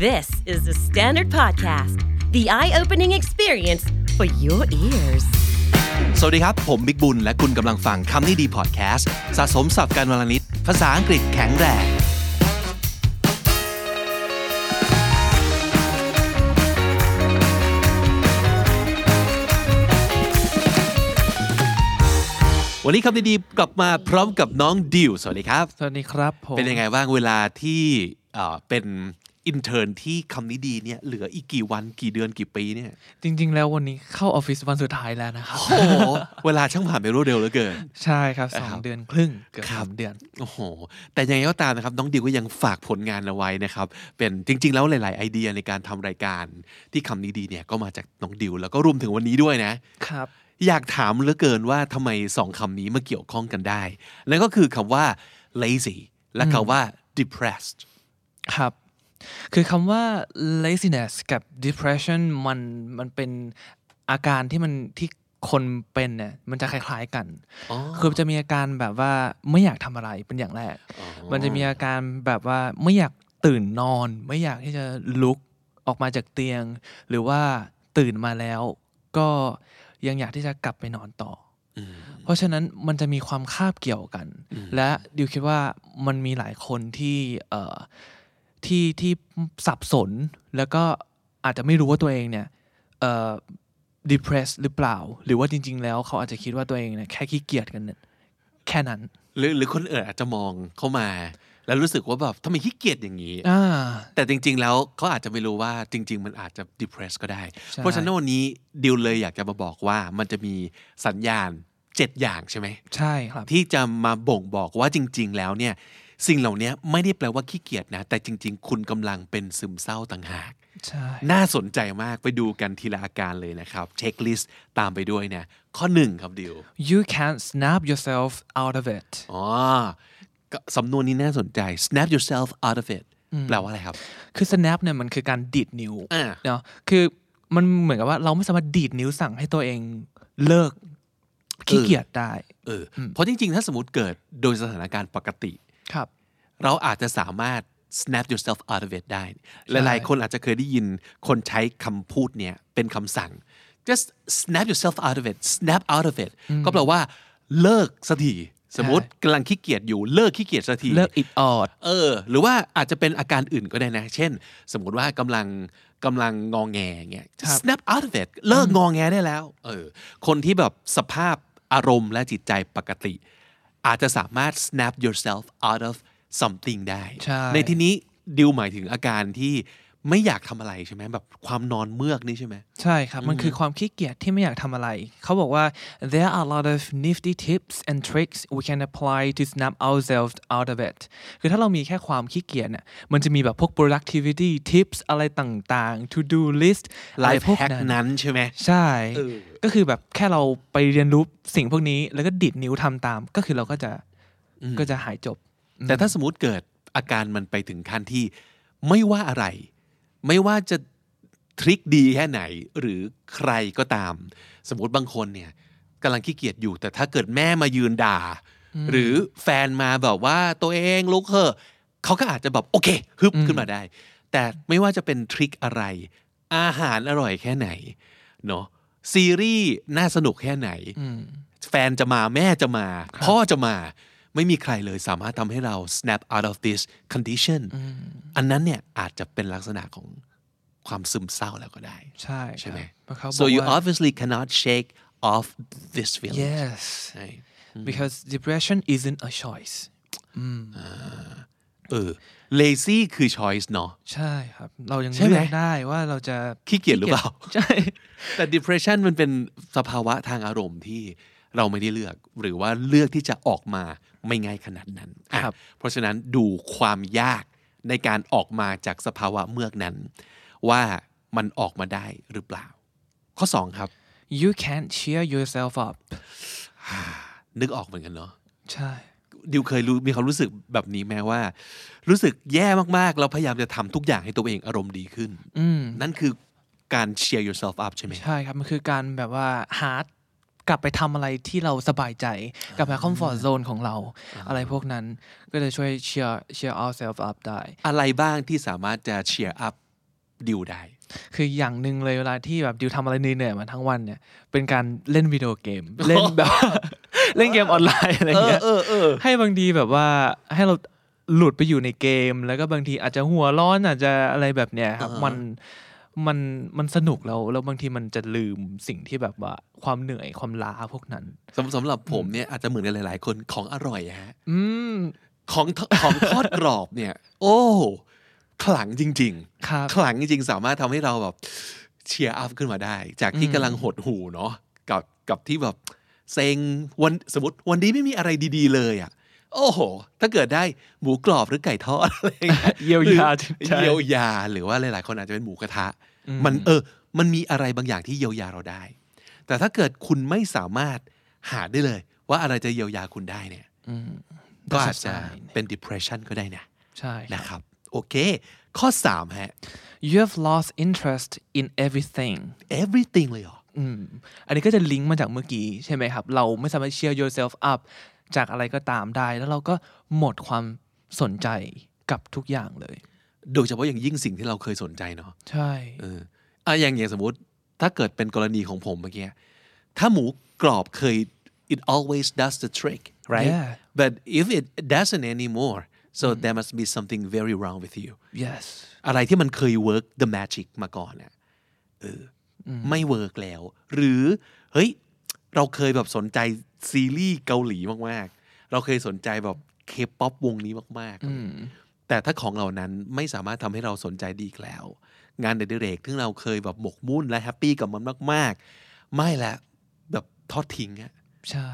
This is the Standard Podcast, the eye opening experience for your ears. สวัสดีครับ ผมบิ๊กบุญ และคุณกำลังฟังคำนี้ดีพอดแคสต์สะสมสับการวลนิด ภาษาอังกฤษแข็งแรง วันนี้คำดีๆกลับมาพร้อมกับน้องดิว สวัสดีครับ สวัสดีครับผมเป็นยังไงบ้างเวลาที่เอ่อเป็น intern ที่คำนี้ดีเนี่ยเหลืออีกกี่วันกี่เดือนกี่ปีเนี่ย จริง ๆ แล้ววันนี้เข้าออฟฟิศวันสุดท้ายแล้วนะครับโอ้โหเวลาช่างผ่านไปรวดเร็วเหลือเกิน ใช่ครับสองเดือนครึ่งครับเกือบครัสาบมเดือนครับโอ้โหแต่ยังไงก็ตามนะครับน้องดิวก็ยังฝากผลงานเอาไว้นะครับ เป็นจริง ๆ แล้วหลาย ๆ ไอเดียในการทำรายการที่คำนี้ดีเนี่ยก็มาจากน้องดิวแล้วก็รวมถึงวันนี้ด้วยนะครับอยากถามเหลือเกินว่าทำไมสองคำนี้มาเกี่ยวข้องกันได้ นั่นก็คือคำว่า lazy และคำว่า depressed ครับ คือคำว่า laziness กับ depression มันมันเป็นอาการที่มันที่คนเป็นเนี่ยมันจะคล้ายๆกันอ๋อคือจะมีอาการแบบว่าไม่อยากทำอะไรเป็นอย่างแรกอ๋อมันจะมีอาการแบบว่าไม่อยากตื่นนอน ไม่อยากที่จะลุกออกมาจากเตียง หรือว่าตื่นมาแล้ว ก็ยังอยากที่จะกลับไปนอนต่ออืมเพราะฉะนั้นมันจะมีความคาบเกี่ยวกัน และดิวคิดว่ามันมีหลายคนที่เอ่อ ที่ที่สับสน แล้วก็อาจจะไม่รู้ว่าตัวเองเนี่ยเอ่อ depressed หรือเปล่า หรือว่าจริง ๆ แล้วเขาอาจจะคิดว่าตัวเองเนี่ยแค่ขี้เกียจกันเนี่ยแค่นั้น หรือหรือคนอื่นอาจจะมองเข้ามา แล้วรู้สึกว่าแบบทำไมขี้เกียจอย่างนี้อ่าแต่จริง ๆ แล้วเขาอาจจะไม่รู้ว่าจริง ๆ มันอาจจะ depress ก็ได้ใช่เพราะฉะนั้นวันนี้ดิวเลยอยากจะมาบอกว่ามันจะมีสัญญาณ7อย่างใช่ไหมใช่ครับที่จะมาบ่งบอกว่าจริง ๆ แล้วเนี่ย สิ่งเหล่านี้ไม่ได้แปลว่าขี้เกียจนะ แต่จริง ๆ คุณกำลังเป็นซึมเศร้าต่างหากใช่น่าสนใจมากไปดูกันทีละอาการเลยนะครับเช็คลิสต์ตามไปด้วยเนี่ยข้อหนึ่งครับดิว you can't snap yourself out of it อ๋อก็สำนวนนี้น่าสนใจ snap yourself out of it แปลว่าอะไรครับ คือ snap เนี่ยมันคือการดีดนิ้วอ่าเนาะคือมันเหมือนกับว่าเราไม่สามารถดีดนิ้วสั่งให้ตัวเองเลิกขี้เกียจได้ เอออเพราะจริงๆ ถ้าสมมติเกิดโดยสถานการณ์ปกติ ครับ เราอาจจะสามารถ snap yourself out of it ได้ หลายๆ คนอาจจะเคยได้ยินคนใช้คำพูดเนี่ยเป็นคำสั่ง just snap yourself out of it snap out of it ก็แปลว่าเลิกสักทีสมมติกำลังขี้เกียจอยู่เลิกขี้เกียจสักทีเลิกอิดออดเออ หรือว่าอาจจะเป็นอาการอื่นก็ได้นะ เช่น สมมติว่ากำลังกำลังงองแงเงี้ยครับ snap out of it เลิกงองแงได้แล้ว เออ คนที่แบบสภาพอารมณ์และจิตใจปกติ อาจจะสามารถ snap yourself out of something ได้ใช่ในที่นี้ดิวหมายถึงอาการที่ ไม่อยากทำอะไรใช่ไหมแบบความนอนเมือกนี่ใช่ไหมใช่ครับ มันคือความขี้เกียจที่ไม่อยากทำอะไร เขาบอกว่า there are a lot of nifty tips and tricks we can apply to snap ourselves out of it คือถ้าเรามีแค่ความขี้เกียจเนี่ยมันจะมีแบบพวก productivity tips อะไรต่างๆ to do list อะไร life พวก hack นั้นนั้นใช่ไหมใช่เออก็คือแบบแค่เราไปเรียนรู้สิ่งพวกนี้แล้วก็ดิดนิ้วทำตาม ก็คือเราก็จะก็จะหายจบ แต่ถ้าสมมติเกิดอาการมันไปถึงขั้นที่ไม่ว่าอะไร ไม่ว่าจะทริคดีแค่ไหนหรือใครก็ตาม สมมติบางคนเนี่ยกำลังขี้เกียจอยู่ แต่ถ้าเกิดแม่มายืนด่า หรือแฟนมาแบบว่าตัวเองลุกเหอะเขาก็อาจจะแบบโอเคฮึบขึ้นมาได้ แต่ไม่ว่าจะเป็นทริคอะไร อาหารอร่อยแค่ไหนเนาะซีรีส์น่าสนุกแค่ไหน แฟนจะมาแม่จะมา พ่อจะมา ไม่มีใครเลยสามารถทำให้เรา snap out of this condition อันนั้นเนี่ยอาจจะเป็นลักษณะของความซึมเศร้าแล้วก็ได้ ใช่ใช่ไหมครับเพราะเขาบ so อก you ว่า obviously cannot shake off this feeling yes ใช่ because depression isn't a choice เออ lazy คือ choice เนาะใช่ครับ เรายังใช่ไหมเลือกได้ว่าเราจะขี้เกียจหรือเปล่า ใช่ แต่ depression มันเป็นสภาวะทางอารมณ์ที่เราไม่ได้เลือก หรือว่าเลือกที่จะออกมา ไม่ง่ายขนาดนั้นอะครับเพราะฉะนั้นดูความยากในการออกมาจากสภาวะเมือกนั้น ว่ามันออกมาได้หรือเปล่า ข้อ 2 ครับ you can't cheer yourself up นึกออกเหมือนกันเนาะใช่ดิวเคยรู้มีความรู้สึกแบบนี้แม้ว่า รู้สึกแย่มากๆแล้วพยายามจะทำทุกอย่างให้ตัวเองอารมณ์ดีขึ้นอืมนั่นคือการ cheer yourself up ใช่ไหมใช่ครับ มันคือการแบบว่าหา กลับไปทำอะไรที่เราสบายใจ กลับไปคอมฟอร์ z โซนของเรา อะไรพวกนั้นก็จะช่วยเชียร์เชียร์ ourselves up ได้ อะไรบ้างที่สามารถจะ cheer up ดิวได้ คืออย่างหนึ่งเลยเวลาที่แบบดิวทำอะไรเหนื่อยๆมาทั้งวันเนี่ยเป็นการเล่นวิดีโอเกม เล่นแบบเล่นเกมออนไลน์อะไรเงี้ยเออเออให้บางทีแบบว่าให้เราหลุดไปอยู่ในเกม แล้วก็บางทีอาจจะหัวร้อนอาจจะอะไรแบบเนี้ยครับอ่าฮะมัน มันมันสนุกแล้วแล้วบางทีมันจะลืมสิ่งที่แบบว่าความเหนื่อยความล้าพวกนั้นสำสำหรับผมเนี่ยอาจจะเหมือนกันหลาย ๆ คนของอร่อยฮะอืมของทของทอดกรอบเนี่ย โอ้ขลังจริงครับๆขลังจริงๆ สามารถทำให้เราแบบเชียร์อัพขึ้นมาได้ จากที่อืมกำลังหดหูเนาะกับกับที่แบบเซ็งวันสมมติวันนี้ไม่มีอะไรดี ๆ เลยอะ โอ้โห ถ้าเกิดได้หมูกรอบหรือไก่ทอดอะไรอย่างเงี้ยเยียวยาหรือใช่เยียวยาหรือว่าหลาย ๆ คนอาจจะเป็นหมูกระทะอืมมันเออ มันมีอะไรบางอย่างที่เยียวยาเราได้ แต่ถ้าเกิดคุณไม่สามารถหาได้เลย ว่าอะไรจะเยียวยาคุณได้เนี่ยอืมก็ That's a อาจจะ sign เป็น depression ก็ได้นะใช่ครับนะครับโอเค ข้อ3ฮะ you have lost interest in everything everything เลยเหรออืมอันนี้ก็จะลิงก์มาจากเมื่อกี้ใช่ไหมครับ เราไม่สามารถเชียร์ yourself up จากอะไรก็ตามได้ แล้วเราก็หมดความสนใจกับทุกอย่างเลย โดยเฉพาะอย่างยิ่งสิ่งที่เราเคยสนใจเนาะใช่เอออะอย่างอย่างสมมติถ้าเกิดเป็นกรณีของผมเมื่อกี้ถ้าหมูกรอบเคย it always does the trick right Yeah. but if it doesn't anymore so there must be something very wrong with you yes อะไรที่มันเคย work the magic มาก่อนเนี่ยเอออไม่เวิร์กแล้ว หรือเฮ้ยเราเคยแบบสนใจ ซีรีส์เกาหลีมากๆ เราเคยสนใจแบบเคป๊อปวงนี้มากๆ แต่ถ้าของเหล่านั้นไม่สามารถทำให้เราสนใจดีอีกแล้ว งานเดเรกที่เราเคยแบบหมกมุ่นและแฮปปี้กับมันมาก ๆ ไม่ละแบบทอดทิ้งอะใช่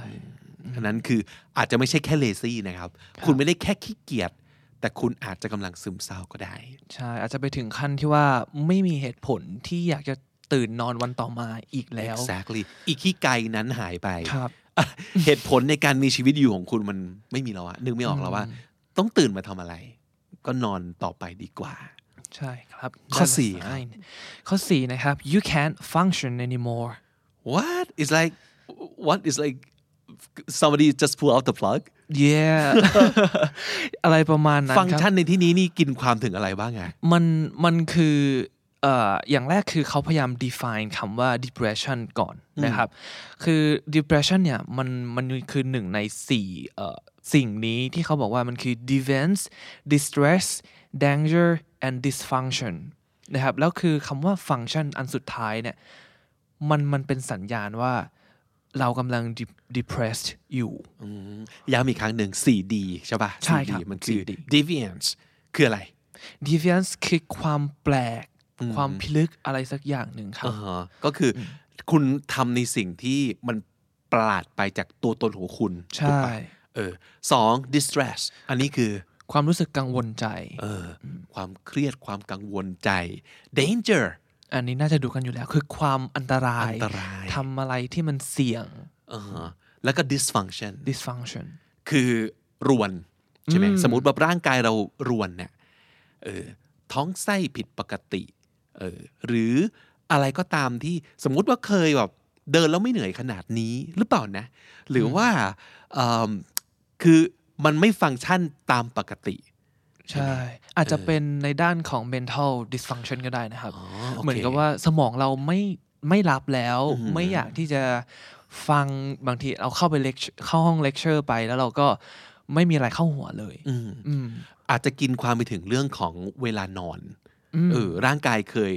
อันนั้นคืออาจจะไม่ใช่แค่เลซี่นะครับ คุณไม่ได้แค่ขี้เกียจแต่คุณอาจจะกำลังซึมเศร้าก็ได้ ใช่ อาจจะไปถึงขั้นที่ว่าไม่มีเหตุผลที่อยากจะตื่นนอนวันต่อมาอีกแล้ว exactly อีกขี้ไกลนั้นหายไปครับอะ เหตุผลในการมีชีวิตอยู่ของคุณมันไม่มีแล้วอะนึกไม่ออกแล้วว่า ต้องตื่นมาทำอะไร ก็นอนต่อไปดีกว่า ใช่ครับ ข้อ That's a สี่ครับ sign ข้อสี่นะครับ you can't function anymore what is like what is like somebody just pull out the plug yeah อะไรประมาณนั้นฟังก์คชัรับนในที่นี้นี่กินความถึงอะไรบ้างไงมันมันคือเอ่ออย่างแรกคือเขาพยายาม define คำว่า depression ก่อนนะครับ คือ depression เนี่ยมันมันคือหนึ่งในสี่เอ่อสิ่งนี้ที่เขาบอกว่ามันคือ deviance distress danger and dysfunction นะครับ แล้วคือคำว่า function อันสุดท้ายเนี่ยมันมันเป็นสัญญาณว่าเรากำลัง de- depressed อยู่ย้ำอีกครั้งหนึ่ง 4D ใช่ป่ะใช่ครับ 4D มันคือ 4D deviance คืออะไร deviance คือความแปลก ความพิลึกอะไรสักอย่างหนึ่งครับอ่าฮะก็คืออคุณทำในสิ่งที่มันประหลาดไปจากตัวตนของคุณใช่ถูกปะเออสอง distress อันนี้คือความรู้สึกกังวลใจเอออความเครียดความกังวลใจ danger อันนี้น่าจะดูกันอยู่แล้ว คือความอันตรายอันตรายทำอะไรที่มันเสี่ยงอ่าฮะแล้วก็ dysfunction dysfunction คือรวนใช่ไหมอืมสมมติแบบร่างกายเรารวนเนี่ยเออท้องไส้ผิดปกติ เออหรืออะไรก็ตามที่สมมุติว่าเคยแบบเดินแล้วไม่เหนื่อยขนาดนี้หรือเปล่านะ หรือว่าเอิ่มคือมันไม่ฟังก์ชันตามปกติใช่ อาจจะเป็นในด้านของ mental dysfunction ก็ได้นะครับอ๋อโอเคเหมือนกับว่าสมองเราไม่ไม่รับแล้วอืมไม่อยากที่จะฟังบางทีเราเข้าไปเลคเข้าห้องเลคเชอร์ไปแล้วเราก็ไม่มีอะไรเข้าหัวเลยอืมอืมอาจจะกินความไปถึงเรื่องของเวลานอนอืม เออร่างกายเคย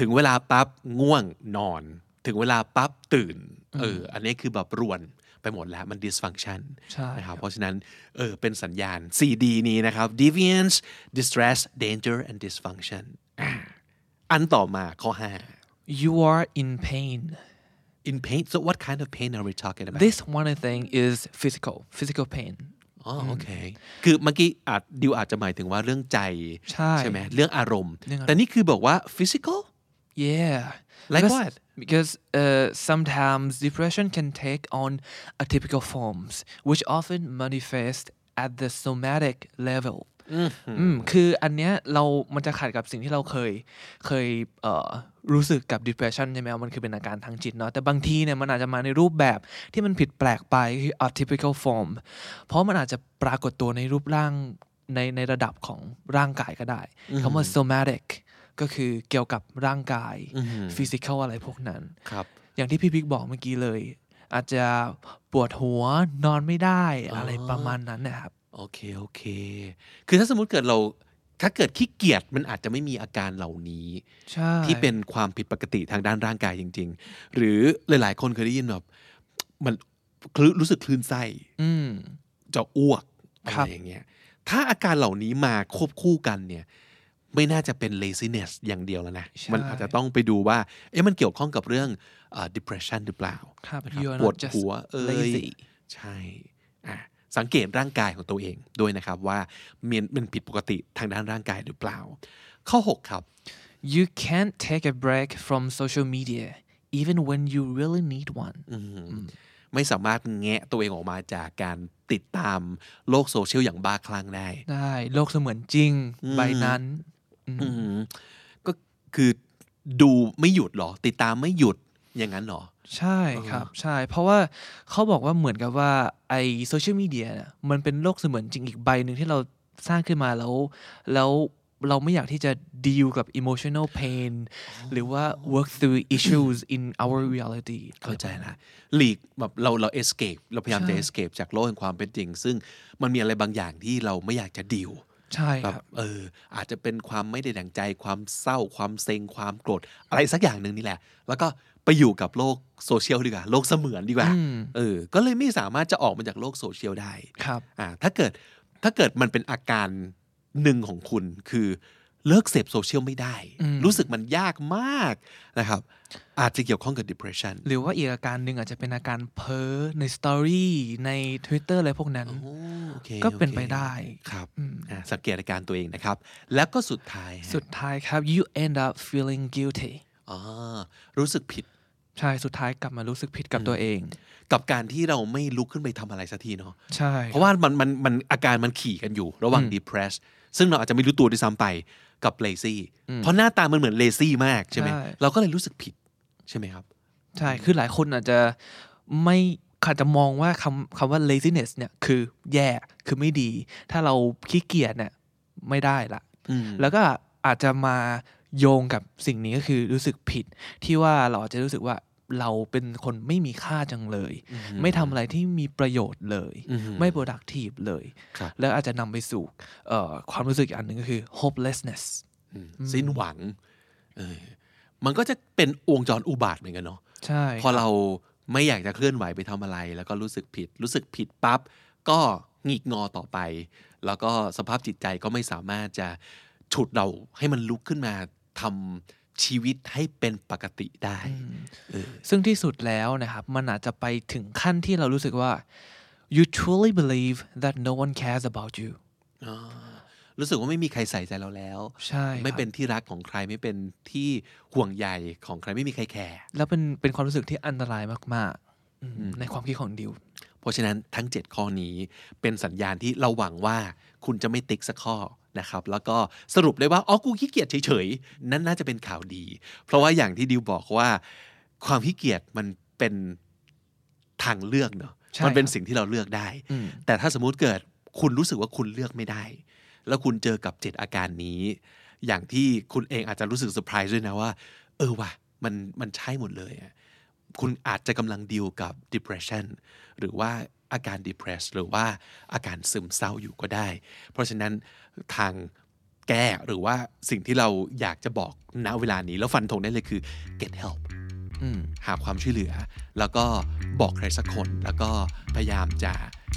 ถึงเวลาปั๊บง่วงนอน ถึงเวลาปั๊บตื่นเอออันนี้คือแบบรวนไปหมดแล้วมัน dysfunction ใช่นะครับเพราะฉะนั้นเออเป็นสัญญาณ 4D นี้นะครับ deviance distress danger and dysfunction อะอันต่อมาข้อ you are in pain 5 in pain so what kind of pain are we talking about this one thing is physical physical pain อ๋อโอเค คือเมื่อกี้อาจดิวอาจจะหมายถึงว่าเรื่องใจ ใช่ไหมเรื่องอารมณ์เรื่องอารมณ์ แต่นี่คือบอกว่า physical Yeah. Like because, what? Because uh, sometimes depression can take on atypical forms, which often manifest at the somatic level. อืมคืออันเนี้ยเรา มันจะขัดกับสิ่งที่เราเคย เคยเอ่อรู้สึกกับ depression ใช่ไหมว่ามันคือเป็นอาการทางจิตเนาะ แต่บางทีเนี่ยมันอาจจะมาในรูปแบบที่มันผิดแปลกไปคือ atypical form เพราะมันอาจจะปรากฏตัวในรูปร่างในในระดับของร่างกายก็ได้คำว่า somatic ก็คือเกี่ยวกับร่างกายอือหือฟิสิกอลอะไรพวกนั้นครับ อย่างที่พี่บิ๊กบอกเมื่อกี้เลย อาจจะปวดหัวนอนไม่ได้อ๋อออะไรประมาณนั้นนะครับ โอเค โอเค คือถ้าสมมุติเกิดเราถ้าเกิดขี้เกียจมันอาจจะไม่มีอาการเหล่านี้ใช่ที่เป็นความผิดปกติทางด้านร่างกายจริง ๆ หรือหลาย ๆ คนเคยได้ยินแบบมันคลื่นรู้สึกคลื่นไส้อืมจะอ้วกอะครัไรบอย่างเงี้ยถ้าอาการเหล่านี้มาควบคู่กันเนี่ย ไม่น่าจะเป็น laziness อย่างเดียวแล้วนะใช่มันอาจจะต้องไปดูว่า เอ๊ะมันเกี่ยวข้องกับเรื่องเอ่อ depression หรือเปล่าครับนะครับ you are ปวด not just หัวเอ่ย lazy ใช่อะ สังเกตร่างกายของตัวเองด้วยนะครับว่ามันมันผิดปกติทางด้านร่างกายหรือเปล่า ข้อ 6 ครับ you can't take a break from social media even when you really need one ไม่สามารถแงะตัวเองออกมาจากการติดตามโลกโซเชียลอย่างบ้าคลั่งได้ ได้ โลกเสมือนจริง ใบนั้นอืมอืมก็คือดูไม่หยุดหรอ ติดตามไม่หยุด อย่างนั้นหรอ ใช่ครับ ใช่ เพราะว่าเขาบอกว่าเหมือนกับว่าไอโซเชียลมีเดียเนี่ยมันเป็นโลกเสมือนจริงอีกใบหนึ่งที่เราสร้างขึ้นมาแล้ว แล้วเราไม่อยากที่จะดีลกับ emotional pain หรือว่า work through issues in our reality เข้าใจละหลีกแบบเราเรา escape เราพยายามจะใช่ escape จากโลกแห่งความเป็นจริง ซึ่งมันมีอะไรบางอย่างที่เราไม่อยากจะดีล ใช่ครับแบบเอออาจจะเป็นความไม่ได้ดังใจความเศร้าความเซ็งความโกรธอะไรสักอย่างหนึ่งนี่แหละ แล้วก็ไปอยู่กับโลกโซเชียลดีกว่า โลกเสมือนดีกว่าอืมเออก็เลยไม่สามารถจะออกมาจากโลกโซเชียลได้ครับอ่าถ้าเกิดถ้าเกิดมันเป็นอาการหนึ่งของคุณคือ เลิกเสพโซเชียลไม่ได้อืมรู้สึกมันยากมากนะครับอาจจะเกี่ยวข้องกับ depression หรือว่าอีกอาการหนึ่งอาจจะเป็นอาการเพ้อใน storyใน Twitter อะไรพวกนั้นโอ้โอเคก็เป็นโอคไปได้ครับอืมอ่าสังเกตอาการตัวเองนะครับ แล้วก็สุดท้ายฮะสุดท้ายครับ you end up feeling guilty อ๋อรู้สึกผิด ใช่สุดท้ายกลับมารู้สึกผิดกับตัวเอง กับการที่เราไม่ลุกขึ้นไปทำอะไรสักทีเนาะใช่ เพราะว่ามันมันมันอาการมันขี่กันอยู่ระหว่าง depress ซึ่งเราอาจจะไม่รู้ตัวด้วยซ้ำไป กับ lazy เพราะหน้าตามันเหมือน lazy มากใช่ไหมเราก็เลยรู้สึกผิดใช่ไหมครับ ใช่ คือหลายคนอาจจะไม่อาจจะมองว่าคำคำว่า laziness เนี่ยคือแย่คือไม่ดี ถ้าเราขี้เกียจเนี่ยไม่ได้ละอืมแล้วก็อาจจะมาโยงกับสิ่งนี้ก็คือรู้สึกผิดที่ว่าเราอาจจะรู้สึกว่า เราเป็นคนไม่มีค่าจังเลย ไม่ทำอะไรที่มีประโยชน์เลยอืมไม่ productive เลยครับแล้วอาจจะนำไปสู่เอ่อความรู้สึกอีกอันหนึ่งก็คือ hopelessness อืมสิ้นหวังเออมันก็จะเป็นวงจรอุบาทเหมือนกันเนาะใช่พอเราไม่อยากจะเคลื่อนไหวไปทำอะไร แล้วก็รู้สึกผิด รู้สึกผิดปั๊บ ก็หงิกงอต่อไป แล้วก็สภาพจิตใจก็ไม่สามารถจะฉุดเราให้มันลุกขึ้นมาทำ ชีวิตให้เป็นปกติได้เออซึ่งที่สุดแล้วนะครับ มันอาจจะไปถึงขั้นที่เรารู้สึกว่า you truly believe that no one cares about you อ่ารู้สึกว่าไม่มีใครใส่ใจเราแล้ว ใช่ครับไม่เป็นที่รักของใครไม่เป็นที่ห่วงใยของใครไม่มีใครแคร์ แล้วเป็นเป็นความรู้สึกที่อันตรายมากๆอืมในความคิดของดิว เพราะฉะนั้นทั้ง 7 ข้อนี้เป็นสัญญาณที่เราหวังว่าคุณจะไม่ติ๊กสักข้อ นะครับแล้วก็สรุปเลยว่าอ๋อกูขี้เกียจเฉยๆ นั่นน่าจะเป็นข่าวดี เพราะว่าอย่างที่ดิวบอกว่า ความขี้เกียจมันเป็นทางเลือกเนอะใช่มันเป็นครับสิ่งที่เราเลือกได้อืมแต่ถ้าสมมุติเกิดคุณรู้สึกว่าคุณเลือกไม่ได้ แล้วคุณเจอกับเจ็ดอาการนี้ อย่างที่คุณเองอาจจะรู้สึกเซอร์ไพรส์ด้วยนะว่า เออว่ะมันมันใช่หมดเลยอะคุณอาจจะกำลังดีลกับ depression หรือว่า อาการ depress หรือว่าอาการซึมเศร้าอยู่ก็ได้ เพราะฉะนั้นทางแก้หรือว่าสิ่งที่เราอยากจะบอกณเวลานี้แล้วฟันธงได้เลยคือ get help อืมหาความช่วยเหลือ แล้วก็บอกใครสักคน แล้วก็พยายามจะ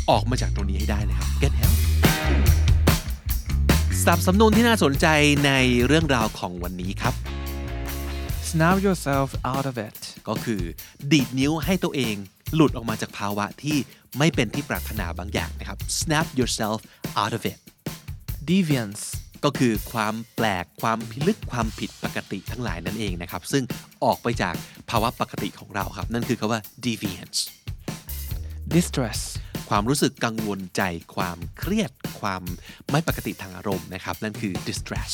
ออกมาจากตรงนี้ให้ได้นะครับ get help สับสำนวนที่น่าสนใจในเรื่องราวของวันนี้ครับ snap yourself out of it ก็คือดีดนิ้วให้ตัวเอง หลุดออกมาจากภาวะที่ไม่เป็นที่ปรารถนาบางอย่างนะครับ snap yourself out of it deviance ก็คือความแปลกความพิลึกความผิดปกติทั้งหลายนั่นเองนะครับ ซึ่งออกไปจากภาวะปกติของเราครับ นั่นคือคาว่า deviance distress ความรู้สึกกังวลใจความเครียดความไม่ปกติทางอารมณ์นะครับ นั่นคือ distress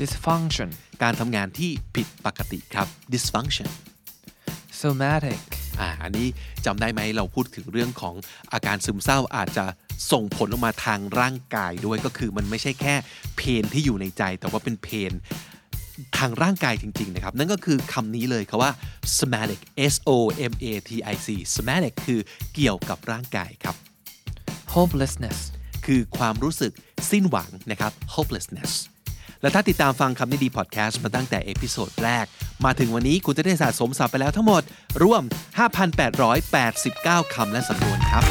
dysfunction การทำงานที่ผิดปกติครับ dysfunction somatic อ่าอันนี้จำได้ไหมเราพูดถึงเรื่องของอาการซึมเศร้าอาจจะส่งผลออกมาทางร่างกายด้วยก็คือมันไม่ใช่แค่pain ที่อยู่ในใจ แต่ว่าเป็น pain ทางร่างกายจริง ๆ นะครับ นั่นก็คือคำนี้เลยคำว่า somatic S O M A T I C somatic คือเกี่ยวกับร่างกายครับ hopelessness คือความรู้สึกสิ้นหวังนะครับ hopelessness และถ้าติดตามฟังคำนี้ดีพอดแคสต์มาตั้งแต่ episode แรก มาถึงวันนี้คุณจะได้สะสมศัพท์ไปแล้วทั้งหมด รวม 5,889 คำและสำนวนครับ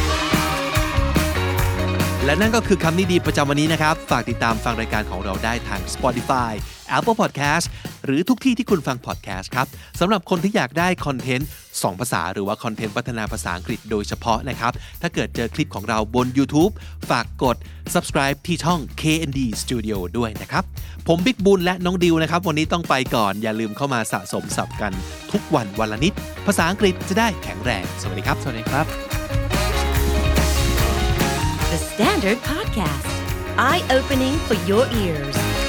และนั่นก็คือคำนี้ดีประจำวันนี้นะครับ ฝากติดตามฟังรายการของเราได้ทาง Spotify Apple Podcast หรือทุกที่ที่คุณฟัง podcast ครับสำหรับคนที่อยากได้คอนเทนต์ 2 ภาษาหรือว่าคอนเทนต์พัฒนาภาษาอังกฤษโดยเฉพาะนะครับ ถ้าเกิดเจอคลิปของเราบน YouTube ฝากกด subscribe ที่ช่อง KND Studio ด้วยนะครับ ผมบิ๊กบุญและน้องดิวนะครับ วันนี้ต้องไปก่อนอย่าลืมเข้ามาสะสมศัพท์กันทุกวันวันละนิด ภาษาอังกฤษจะได้แข็งแรง สวัสดีครับ สวัสดีครับ The Standard Podcast, eye opening for your ears.